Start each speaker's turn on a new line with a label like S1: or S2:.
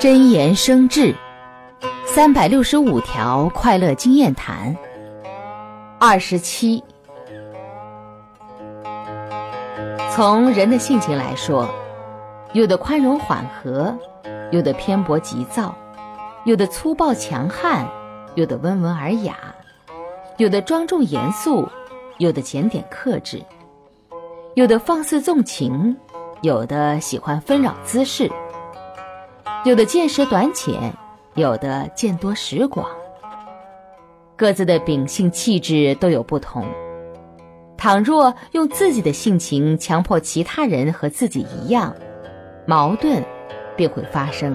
S1: 真言生智，三百六十五条快乐经验谈。二十七，从人的性情来说，有的宽容缓和，有的偏颇急躁，有的粗暴强悍，有的温文尔雅，有的庄重严肃，有的检点克制，有的放肆纵情，有的喜欢纷扰滋事。有的见识短浅，有的见多识广，各自的秉性气质都有不同。倘若用自己的性情强迫其他人和自己一样，矛盾便会发生。